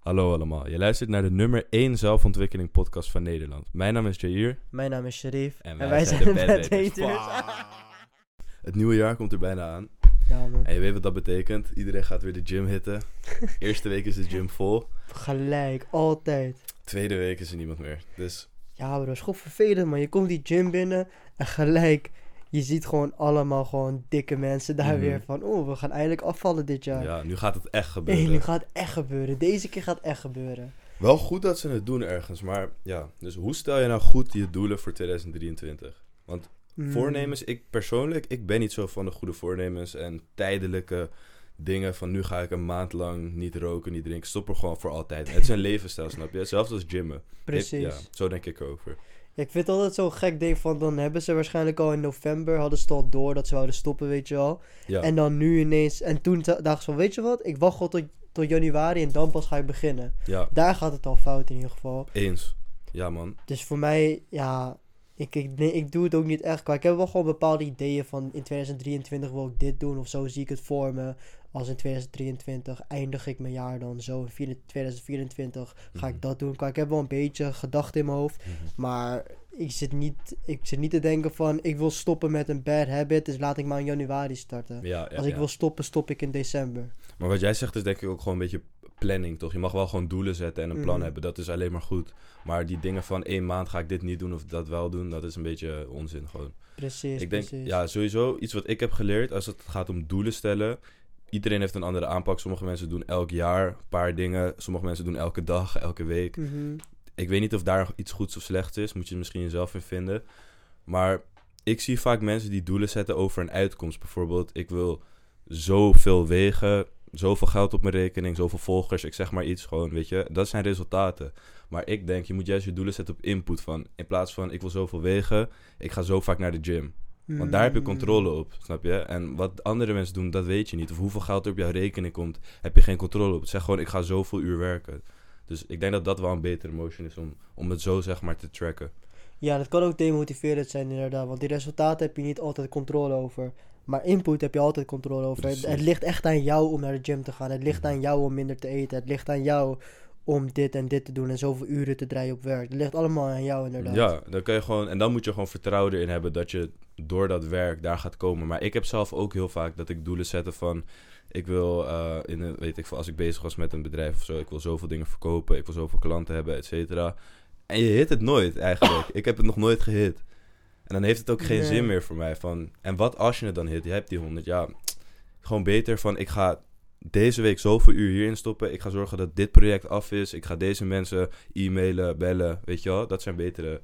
Hallo allemaal, je luistert naar de nummer 1 zelfontwikkeling podcast van Nederland. Mijn naam is Jair. Mijn naam is Sharif. En En, wij zijn zijn de Bad. Het nieuwe jaar komt er bijna aan. ja man, En je weet wat dat betekent. Iedereen gaat weer de gym hitten. Eerste week is de gym vol. gelijk, altijd. Tweede week is er niemand meer. Dus Ja bro, het is gewoon vervelend man. Je komt die gym binnen en gelijk, je ziet gewoon allemaal gewoon dikke mensen daar Mhm. weer van, oh we gaan eindelijk afvallen dit jaar. ja, nu gaat het echt Nee, gebeuren. nu gaat het echt gebeuren. Deze keer gaat het echt gebeuren. Wel goed dat ze het doen ergens. Maar ja, dus hoe stel je nou goed je doelen voor 2023? Want Mm. Voornemens, ik persoonlijk, ik ben niet zo van de goede voornemens en tijdelijke dingen van nu ga ik een maand lang niet roken, niet drinken. Stop er gewoon voor altijd. Het is een levensstijl, snap je? Zelfs als gymmen. Precies. Ik- ja, zo denk ik erover. Ja, ik vind het altijd zo'n gek ding van, dan hebben ze waarschijnlijk al in november, hadden ze al door dat ze wouden stoppen, weet je wel. Ja, En dan nu ineens, en toen ta- dacht ze van, weet je wat, ik wacht gewoon tot, tot januari en dan pas ga ik beginnen. ja, Daar gaat het al fout in ieder geval. eens. Ja, man. Dus voor mij, ja, ik, ik, nee, ik doe het ook niet echt. qua- Ik heb wel gewoon bepaalde ideeën van in 2023 wil ik dit doen of zo zie ik het voor me. Als in 2023 eindig ik mijn jaar dan zo. In vier- 2024 ga Mhm. ik dat doen. Ik heb wel een beetje gedachten in mijn hoofd. Mhm. Maar ik zit, niet, ik zit niet te denken van ik wil stoppen met een bad habit. Dus laat ik maar in januari starten. Ja, ja, Als ik ja. wil stoppen, stop ik in december. Maar wat jij zegt is denk ik ook gewoon een beetje planning, toch? Je mag wel gewoon doelen zetten en een plan Mhm. hebben. Dat is alleen maar goed. Maar die dingen van één maand ga ik dit niet doen of dat wel doen, dat is een beetje onzin gewoon. Precies, Ik denk, precies. ja, sowieso iets wat ik heb geleerd als het gaat om doelen stellen. Iedereen heeft een andere aanpak. Sommige mensen doen elk jaar een paar dingen. Sommige mensen doen elke dag, elke week. Mhm. Ik weet niet of daar iets goeds of slechts is. Moet je misschien jezelf in vinden. Maar ik zie vaak mensen die doelen zetten over een uitkomst. Bijvoorbeeld, ik wil zoveel wegen, zoveel geld op mijn rekening, zoveel volgers. Ik zeg maar iets gewoon, weet je. Dat zijn resultaten. Maar ik denk, je moet juist je doelen zetten op input van. In plaats van, ik wil zoveel wegen, ik ga zo vaak naar de gym. Want daar heb je controle op, snap je? En wat andere mensen doen, dat weet je niet. Of hoeveel geld er op jouw rekening komt, heb je geen controle op. Zeg gewoon, ik ga zoveel uur werken. Dus ik denk dat dat wel een betere motion is om, om het zo zeg maar te tracken. Ja, dat kan ook demotiverend zijn inderdaad. Want die resultaten heb je niet altijd controle over. Maar input heb je altijd controle over. Het, ligt echt aan jou om naar de gym te gaan. Het ligt aan jou om minder te eten. Het ligt aan jou om dit en dit te doen en zoveel uren te draaien op werk. Het ligt allemaal aan jou inderdaad. Ja, dan kan je gewoon, en dan moet je gewoon vertrouwen erin hebben dat je door dat werk daar gaat komen. Maar ik heb zelf ook heel vaak dat ik doelen zetten van, ik wil, eh, in een, weet ik veel, als ik bezig was met een bedrijf of zo, ik wil zoveel dingen verkopen, ik wil zoveel klanten hebben, et cetera. En je hit het nooit eigenlijk. ik heb het nog nooit gehit. En dan heeft het ook geen Nee. zin meer voor mij. Van, en wat als je het dan hit? Je hebt die 100, ja. Gewoon beter van, ik ga deze week zoveel uur hierin stoppen. Ik ga zorgen dat dit project af is. Ik ga deze mensen e-mailen, bellen. Weet je wel? Dat zijn betere,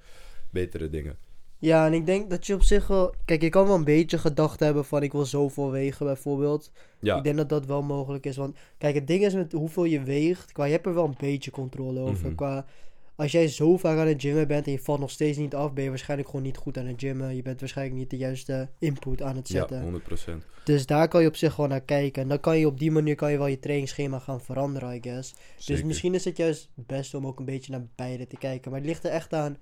betere dingen. Ja, en ik denk dat je op zich wel... Kijk, je kan wel een beetje gedachten hebben van ik wil zoveel wegen bijvoorbeeld. Ja, Ik denk dat dat wel mogelijk is. Want kijk, het ding is met hoeveel je weegt. Qua, je hebt er wel een beetje controle over. Mhm. Qua, als jij zo vaak aan het gymmen bent en je valt nog steeds niet af, ben je waarschijnlijk gewoon niet goed aan het gymmen. Je bent waarschijnlijk niet de juiste input aan het ja, zetten. 100%. dus daar kan je op zich gewoon naar kijken. En dan kan je op die manier kan je wel je trainingsschema gaan veranderen, I guess. Dus misschien is het juist best om ook een beetje naar beide te kijken. Maar het ligt er echt aan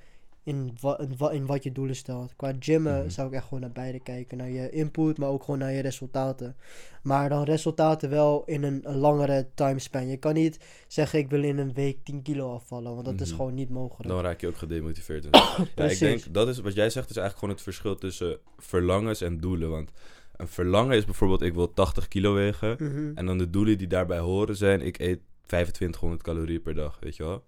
in, wa in, wa- in wat je doelen stelt. Qua gymmen Mhm. zou ik echt gewoon naar beide kijken. Naar je input, maar ook gewoon naar je resultaten. Maar dan resultaten wel in een, een langere timespan. Je kan niet zeggen ik wil in een week 10 kilo afvallen. Want dat is Mhm. gewoon niet mogelijk. Dan raak je ook gedemotiveerd. ja, ik denk, dat is, wat jij zegt is eigenlijk gewoon het verschil tussen verlangens en doelen. Want een verlangen is bijvoorbeeld, ik wil 80 kilo wegen. Mhm. En dan de doelen die daarbij horen zijn, ik eet 2500 calorieën per dag, weet je wel?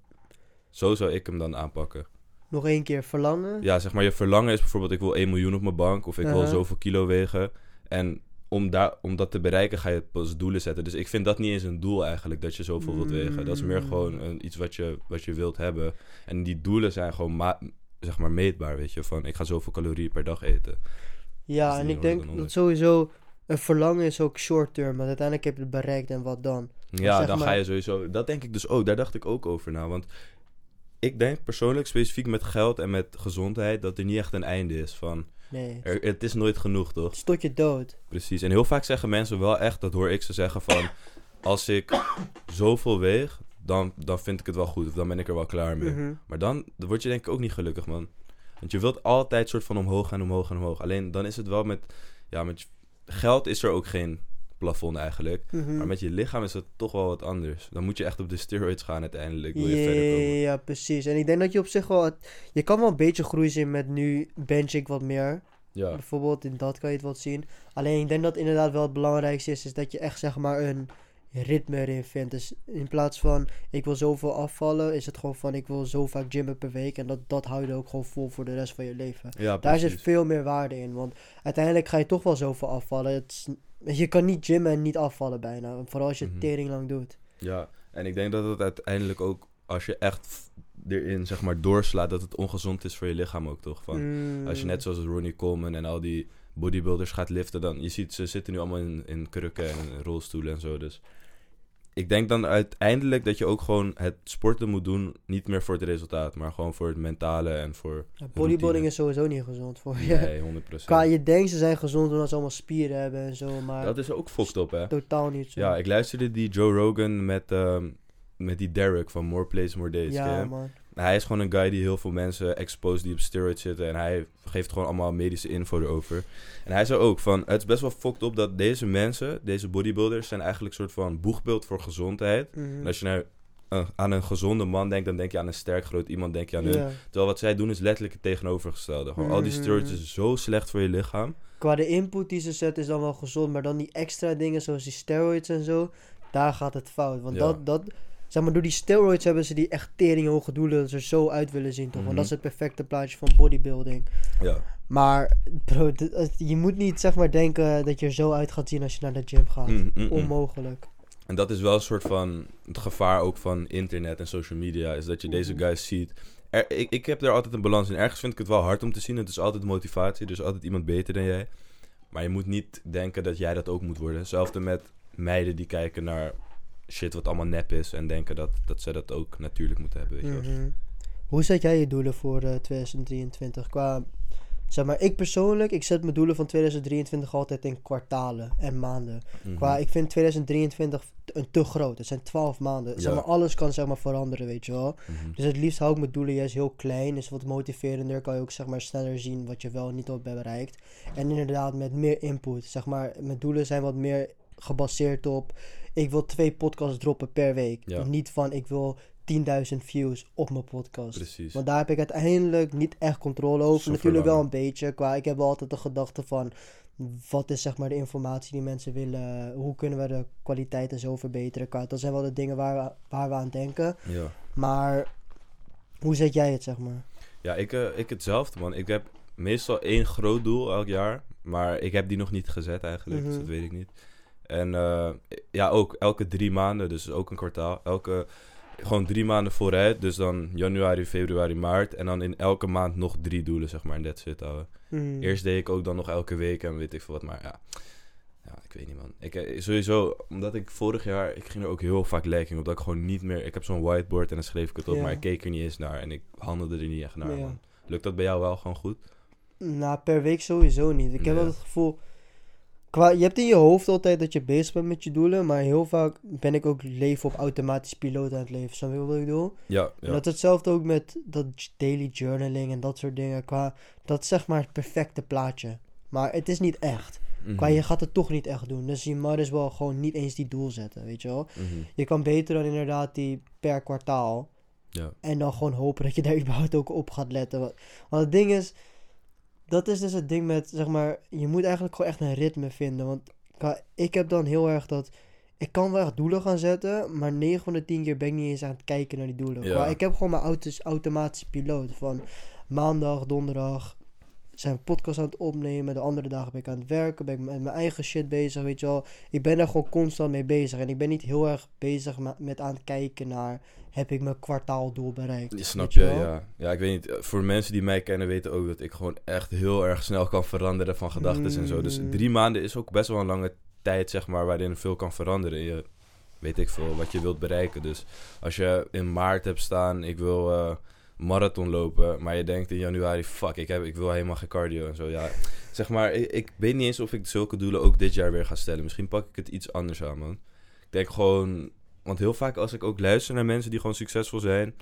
Zo zou ik hem dan aanpakken. Nog één keer verlangen. Ja, zeg maar, je verlangen is bijvoorbeeld, ik wil 1 miljoen op mijn bank. Of ik wil zoveel kilo wegen. En om, daar, om dat te bereiken ga je pas doelen zetten. Dus ik vind dat niet eens een doel eigenlijk, dat je zoveel wilt wegen. Dat is meer Mm. gewoon een, iets wat je, wat je wilt hebben. En die doelen zijn gewoon zeg maar meetbaar, weet je. Van, ik ga zoveel calorieën per dag eten. Ja, is en ik denk dat sowieso een verlangen is ook short term. Want uiteindelijk heb je het bereikt en wat dan? Ja, zeg dan ga maar- je sowieso... Dat denk ik dus ook. Daar dacht ik ook over na. Want ik denk persoonlijk, specifiek met geld en met gezondheid... dat er niet echt een einde is van... Nee. Er, het is nooit genoeg, toch? Het is tot je dood. Precies. En heel vaak zeggen mensen wel echt, dat hoor ik ze zeggen van... als ik zoveel weeg, dan, dan vind ik het wel goed. Of dan ben ik er wel klaar mee. Mhm. Maar dan, dan word je denk ik ook niet gelukkig, man. Want je wilt altijd soort van omhoog gaan, omhoog en omhoog. Alleen dan is het wel met... Ja, met geld is er ook geen plafond eigenlijk. Mhm. Maar met je lichaam is het toch wel wat anders. Dan moet je echt op de steroids gaan uiteindelijk. Wil je Ja, verder komen. ja, precies. En ik denk dat je op zich wel... het- Je kan wel een beetje groei zien met nu bench ik wat meer. Ja, Bijvoorbeeld, in dat kan je het wat zien. Alleen ik denk dat inderdaad wel het belangrijkste is, is dat je echt zeg maar een ritme erin vindt. Dus in plaats van ik wil zoveel afvallen, is het gewoon van ik wil zo vaak gymmen per week. En dat, dat hou je ook gewoon vol voor de rest van je leven. ja Daar zit veel meer waarde in. Want uiteindelijk ga je toch wel zoveel afvallen. Het is- je kan niet gymmen en niet afvallen bijna. Vooral als je Mhm. tering lang doet. Ja, en ik denk dat het uiteindelijk ook, als je echt erin zeg maar doorslaat, dat het ongezond is voor je lichaam ook toch? Van, Als je Mm. net zoals Ronnie Coleman en al die bodybuilders gaat liften, dan je ziet ze zitten nu allemaal in, in krukken en in rolstoelen en zo. Dus ik denk dan uiteindelijk dat je ook gewoon het sporten moet doen, niet meer voor het resultaat, maar gewoon voor het mentale en voor. Ja, bodybuilding is sowieso niet gezond voor je. Nee, 100%. Qua je denkt ze zijn gezond omdat ze allemaal spieren hebben en zo, maar Dat is ook fucked up, hè? totaal niet zo. Ja, ik luisterde die Joe Rogan met, ehm, met die Derek van More Plays, More Days. ja man. Hij is gewoon een guy die heel veel mensen expose die op steroids zitten. En hij geeft gewoon allemaal medische info erover. En hij zei ook van, het is best wel fucked up dat deze mensen, deze bodybuilders, zijn eigenlijk een soort van boegbeeld voor gezondheid. Mhm. En als je nou eh, aan een gezonde man denkt, dan denk je aan een sterk groot iemand, denk je aan hun. Terwijl wat zij doen is letterlijk het tegenovergestelde. Gewoon al die steroids Mhm. is zo slecht voor je lichaam. Qua de input die ze zetten is dan wel gezond, maar dan die extra dingen zoals die steroids en zo, daar gaat het fout. Want Ja. dat, dat, zeg maar, door die steroids hebben ze die echt tering hoge doelen dat ze er zo uit willen zien, toch? Mhm. Want dat is het perfecte plaatje van bodybuilding. Ja, Maar bro, je moet niet zeg maar denken dat je er zo uit gaat zien als je naar de gym gaat. Mm, mm, mm. Onmogelijk. En dat is wel een soort van het gevaar ook van internet en social media. Is dat je deze Mhm. guys ziet. Er, ik, ik heb er altijd een balans in. Ergens vind ik het wel hard om te zien. Het is altijd motivatie. Er is altijd iemand beter dan jij. Maar je moet niet denken dat jij dat ook moet worden. Hetzelfde met meiden die kijken naar shit wat allemaal nep is. En denken dat, dat zij dat ook natuurlijk moeten hebben. Weet je. Mhm. Hoe zet jij je doelen voor eh, 2023? Qua, zeg maar, ik persoonlijk, ik zet mijn doelen van 2023 altijd in kwartalen en maanden. Mhm. Qua, ik vind 2023 een te groot. Het zijn 12 maanden. Zeg maar, alles kan zeg maar veranderen, weet je wel. Mhm. Dus het liefst hou ik mijn doelen juist heel klein. Is wat motiverender. Kan je ook zeg maar sneller zien wat je wel en niet op hebt bereikt. En inderdaad met meer input. Zeg maar, mijn doelen zijn wat meer gebaseerd op. Ik wil twee podcasts droppen per week. Ja. Niet van ik wil 10.000 views op mijn podcast. Precies. Want daar heb ik uiteindelijk niet echt controle over. Zo Natuurlijk wel een beetje. Qua, ik heb wel altijd de gedachte van... Wat is zeg maar de informatie die mensen willen? Hoe kunnen we de kwaliteit en zo verbeteren? Qua, dat zijn wel de dingen waar we, waar we aan denken. Ja. Maar hoe zet jij het, zeg maar? Ja, ik, eh, ik hetzelfde, man. Ik heb meestal één groot doel elk jaar. Maar ik heb die nog niet gezet eigenlijk, dus Mhm. dat weet ik niet. En eh, ja, ook elke drie maanden, dus ook een kwartaal. Elke, gewoon drie maanden vooruit. Dus dan januari, februari, maart. En dan in elke maand nog drie doelen, zeg maar. En that's it, ouwe. Hmm. Eerst deed ik ook dan nog elke week en weet ik veel wat. Maar ja, ja ik weet niet, man. Ik, eh, sowieso, omdat ik vorig jaar... Ik ging er ook heel vaak lekking op. Dat ik gewoon niet meer... Ik heb zo'n whiteboard en dan schreef ik het op. Maar ik keek er niet eens naar. En ik handelde er niet echt naar, man. Lukt dat bij jou wel gewoon goed? Nou, per week sowieso niet. Ik heb wel het gevoel... Qua, je hebt in je hoofd altijd dat je bezig bent met je doelen, maar heel vaak ben ik ook leven op automatisch piloot aan het leven. Snap je wat ik bedoel? Ja, En ja. dat is hetzelfde ook met dat daily journaling en dat soort dingen. Qua, dat is zeg maar het perfecte plaatje. Maar het is niet echt. Mhm. Qua, je gaat het toch niet echt doen. Dus je mag dus wel gewoon niet eens die doel zetten, weet je wel. Mhm. Je kan beter dan inderdaad die per kwartaal. Ja. En dan gewoon hopen dat je daar überhaupt ook op gaat letten. Want het ding is, dat is dus het ding met, zeg maar, je moet eigenlijk gewoon echt een ritme vinden. Want ik heb dan heel erg dat, ik kan wel echt doelen gaan zetten, maar 9 van de 10 keer ben ik niet eens aan het kijken naar die doelen. Ja. Qua, ik heb gewoon mijn autos, automatische piloot van maandag, donderdag zijn we podcast aan het opnemen. De andere dagen ben ik aan het werken, ben ik met mijn eigen shit bezig, weet je wel. Ik ben daar gewoon constant mee bezig. En ik ben niet heel erg bezig met aan het kijken naar, heb ik mijn kwartaaldoel bereikt? Je snap je, wel? ja. Ja, ik weet niet. eh, Voor mensen die mij kennen weten ook dat ik gewoon echt heel erg snel kan veranderen van gedachten en zo. Dus Mm. drie maanden is ook best wel een lange tijd, zeg maar, waarin veel kan veranderen. Je weet ik veel wat je wilt bereiken. Dus als je in maart hebt staan, ik wil eh, marathon lopen, maar je denkt in januari, fuck, ik, heb, ik wil helemaal geen cardio en zo. Ja, zeg maar, ik, ik weet niet eens of ik zulke doelen ook dit jaar weer ga stellen. Misschien pak ik het iets anders aan, man. Ik denk gewoon, want heel vaak als ik ook luister naar mensen die gewoon succesvol zijn,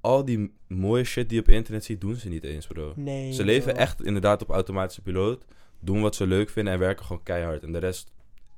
al die mooie shit die je op internet ziet, doen ze niet eens, bro. Nee. Ze leven bro. echt inderdaad op automatische piloot, doen wat ze leuk vinden en werken gewoon keihard. En de rest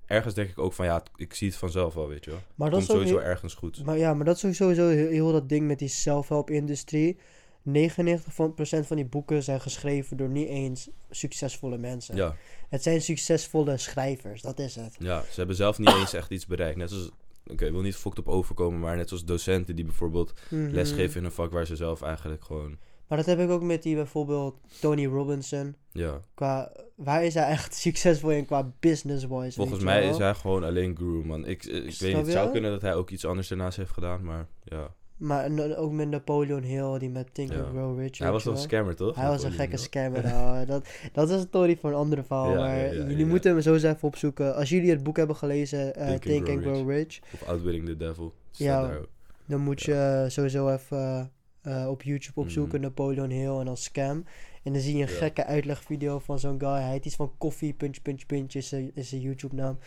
ergens denk ik ook van, ja, ik zie het vanzelf wel, weet je wel. Maar dat komt sowieso heel- ergens goed. Maar ja, maar dat is sowieso heel, heel dat ding met die self-help-industrie. 99% van, die boeken zijn geschreven door niet eens succesvolle mensen. Ja, Het zijn succesvolle schrijvers, dat is het. ja, ze hebben zelf niet eens echt iets bereikt. Net zoals, oké, ik wil niet fokt op overkomen, maar net zoals docenten die bijvoorbeeld Mhm. lesgeven in een vak waar ze zelf eigenlijk gewoon, Maar dat heb ik ook met die bijvoorbeeld Tony Robinson. ja. Qua, waar is hij echt succesvol in qua business-wise? Volgens mij is hij gewoon alleen guru, man. Ik, ik weet niet, het zou kunnen dat hij ook iets anders daarnaast heeft gedaan, maar ja. Maar ook met Napoleon Hill, die met Think Ja. and Grow Rich. Hij was toch een wel? scammer, toch? Hij was een gekke Hill? scammer. nou, dat, dat is een story voor een andere verhaal. Ja, maar ja, jullie moeten hem zo eens even opzoeken. Als jullie het boek hebben gelezen, eh, Think Think, and Grow Grow Rich, Of Outwitting the Devil. Ja. dan moet je eh, sowieso even eh, op YouTube opzoeken Mhm. Napoleon Hill en dan scam. En dan zie je een gekke uitlegvideo van zo'n guy. Hij heet iets van koffie, puntje, puntje, puntje, is zijn YouTube naam.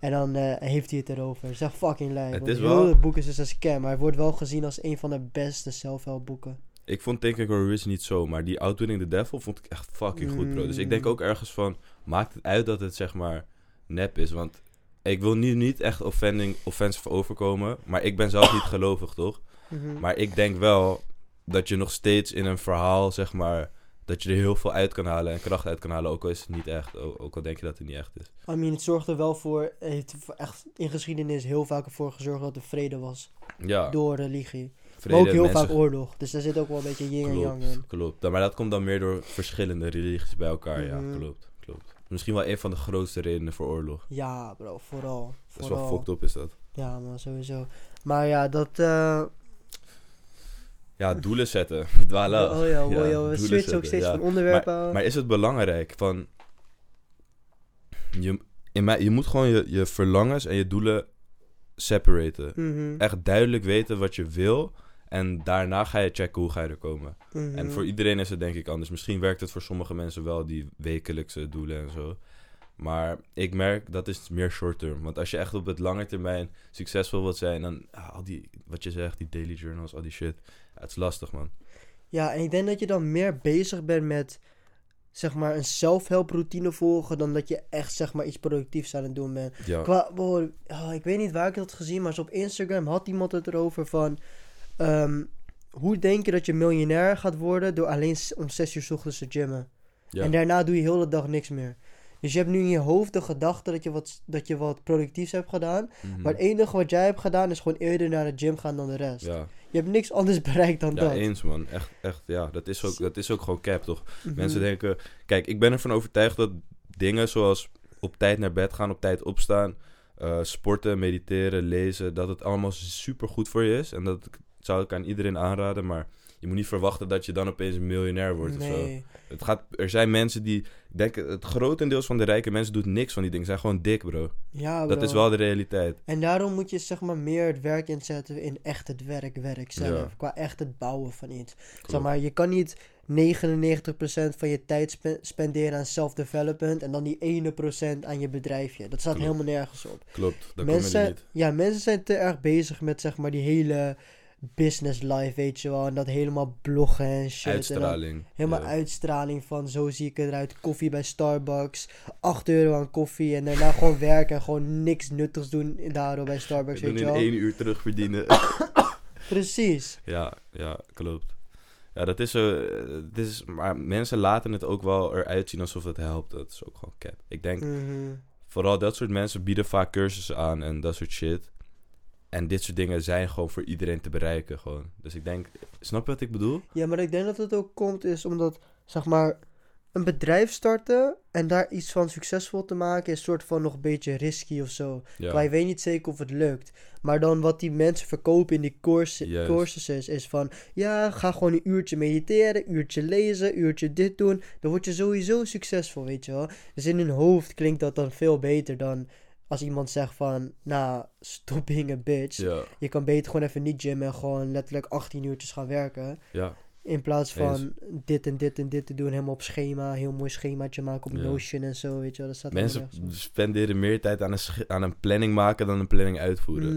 En dan eh, heeft hij het erover. Echt fucking lijp. Het is wel- het boek is dus een scam, maar hij wordt wel gezien als een van de beste self-help boeken. Ik vond Think Grow Rich niet zo, maar die Outwitting the Devil vond ik echt fucking goed, bro. Dus ik denk Mm. ook ergens van, maakt het uit dat het zeg maar nep is, want ik wil nu niet echt offending, offensive overkomen, maar ik ben zelf niet gelovig, toch? Mhm. Maar ik denk wel dat je nog steeds in een verhaal, zeg maar, dat je er heel veel uit kan halen en kracht uit kan halen, ook al is het niet echt, ook al denk je dat het niet echt is. I mean, het zorgt er wel voor, heeft echt in geschiedenis heel vaak ervoor gezorgd dat er vrede was. Ja, Door religie. vrede, maar ook heel mensen- vaak oorlog. Dus daar zit ook wel een beetje yin en yang in. Klopt. Ja, Maar dat komt dan meer door verschillende religies bij elkaar, ja, Mhm. klopt, klopt. Misschien wel een van de grootste redenen voor oorlog. Ja, bro, vooral. Dat is vooral. wel fucked up, is dat. Ja, man, sowieso. Maar ja, dat... eh Ja, doelen zetten. Dwalen. oh ja, oh ja, we doelen switchen ook steeds ja. van onderwerpen. Maar is het belangrijk van... Je, in mij, je moet gewoon je, je verlangens en je doelen separaten. Mhm, Echt duidelijk weten wat je wil. En daarna ga je checken hoe ga je er komen. mhm. En voor iedereen is het denk ik anders. Misschien werkt het voor sommige mensen wel, die wekelijkse doelen en zo. Maar ik merk dat is meer short term. Want als je echt op het lange termijn succesvol wilt zijn, dan ah, al die, wat je zegt, die daily journals, al die shit. Het is lastig, man. Ja, en ik denk dat je dan meer bezig bent met... Zeg maar een self-help routine volgen... dan dat je echt zeg maar iets productiefs aan het doen bent. Ja, Qua, wow, oh, ik weet niet waar ik het had gezien, maar op Instagram had iemand het erover van... ehm, hoe denk je dat je miljonair gaat worden door alleen om 6 uur 's ochtends te gymmen? ja. En daarna doe je heel de dag niks meer. Dus je hebt nu in je hoofd de gedachte dat je wat, dat je wat productiefs hebt gedaan. Mhm. Maar het enige wat jij hebt gedaan is gewoon eerder naar de gym gaan dan de rest. ja. Je hebt niks anders bereikt dan ja, dat. eens man. Echt, echt, ja. Dat is ook, dat is ook gewoon cap, toch? Mhm. Mensen denken... Kijk, ik ben ervan overtuigd dat dingen zoals op tijd naar bed gaan, op tijd opstaan... eh, sporten, mediteren, lezen... dat het allemaal super goed voor je is. En dat zou ik aan iedereen aanraden, maar... Je moet niet verwachten dat je dan opeens een miljonair wordt of zo. Nee. Het gaat, er zijn mensen die... Ik denk, het grotendeels van de rijke mensen doet niks van die dingen. Ze zijn gewoon dik, bro. Ja, Dat is wel de realiteit. En daarom moet je zeg maar meer het werk inzetten in echt het werk, werk zelf. Ja. Qua echt het bouwen van iets. Zeg maar, je kan niet 99% van je tijd spe- spenderen aan self-development en dan die ene procent aan je bedrijfje. Dat staat Klopt. helemaal nergens op. Klopt, dat mensen, kom je niet. Ja, mensen zijn te erg bezig met zeg maar die hele business life, weet je wel. En dat helemaal bloggen en shit. En Uitstraling. helemaal ja. uitstraling van zo zie ik eruit. Koffie bij Starbucks. 8 euro aan koffie. En daarna gewoon werken en gewoon niks nuttigs doen daardoor bij Starbucks, weet je in wel. één uur terug verdienen. Precies. ja, ja, klopt. Ja, dat is zo. eh, Het is, maar mensen laten het ook wel eruit zien alsof het helpt. Dat is ook gewoon cap. Ik denk, Mhm. vooral dat soort mensen bieden vaak cursussen aan en dat soort shit. En dit soort dingen zijn gewoon voor iedereen te bereiken, gewoon. Dus ik denk, snap je wat ik bedoel? Ja, maar ik denk dat het ook komt is omdat, zeg maar, een bedrijf starten en daar iets van succesvol te maken is soort van nog een beetje risky of zo. Ja. Maar je weet niet zeker of het lukt. Maar dan wat die mensen verkopen in die course, courses is van... Ja, ga gewoon een uurtje mediteren, uurtje lezen, uurtje dit doen. Dan word je sowieso succesvol, weet je wel. Dus in hun hoofd klinkt dat dan veel beter dan als iemand zegt van... Nou, stop being a bitch. Ja, Je kan beter gewoon even niet gymmen en gewoon letterlijk 18 uurtjes gaan werken. ja, In plaats van dit en dit en dit te doen, helemaal op schema. Heel mooi schemaatje maken op Ja. Notion en zo, weet je wel. Dat staat mensen spenderen meer tijd aan een, aan een planning maken dan een planning uitvoeren.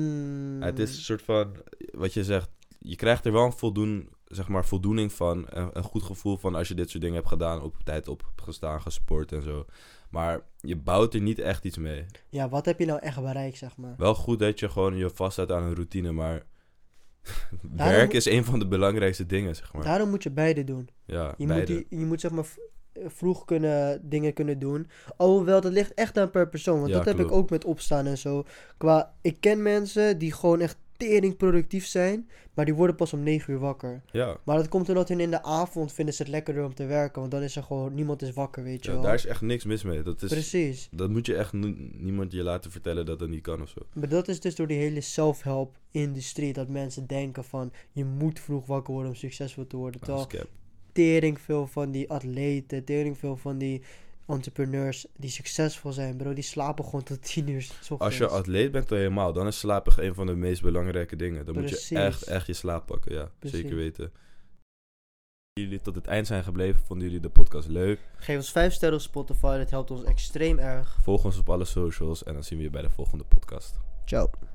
Mm. Het is een soort van, wat je zegt, je krijgt er wel een voldoen, zeg maar, voldoening van. Een, een goed gevoel van als je dit soort dingen hebt gedaan, op tijd opgestaan, gesport en zo. Maar je bouwt er niet echt iets mee. Ja, wat heb je nou echt bereikt, zeg maar? Wel goed dat je gewoon je vasthoudt aan een routine, maar Daarom werk moet- is een van de belangrijkste dingen, zeg maar. Daarom moet je beide doen. ja, Je moet, beide. die, je moet zeg maar vroeg kunnen, dingen kunnen doen. Alhoewel, dat ligt echt aan per persoon. Want Ja, dat heb ik ook met opstaan en zo. Qua, ik ken mensen die gewoon echt tering productief zijn. Maar die worden pas om 9 uur wakker. Ja, Maar dat komt omdat hun in de avond vinden ze het lekkerder om te werken. Want dan is er gewoon, niemand is wakker, weet je ja wel. daar is echt niks mis mee. Dat, is, Precies. dat moet je echt ni- niemand je laten vertellen dat dat niet kan of zo. Maar dat is dus door die hele self-help industrie. Dat mensen denken van, je moet vroeg wakker worden om succesvol te worden. Is Terwijl tering veel van die atleten, tering veel van die entrepreneurs die succesvol zijn, bro, die slapen gewoon tot 10 uur. Als je atleet bent, dan helemaal. Dan is slaap echt een van de meest belangrijke dingen. Dan moet je echt, echt je slaap pakken. Ja, Precies. zeker weten. Jullie tot het eind zijn gebleven, vonden jullie de podcast leuk? Geef ons 5 sterren op Spotify, dat helpt ons extreem erg. Volg ons op alle socials en dan zien we je bij de volgende podcast. Ciao.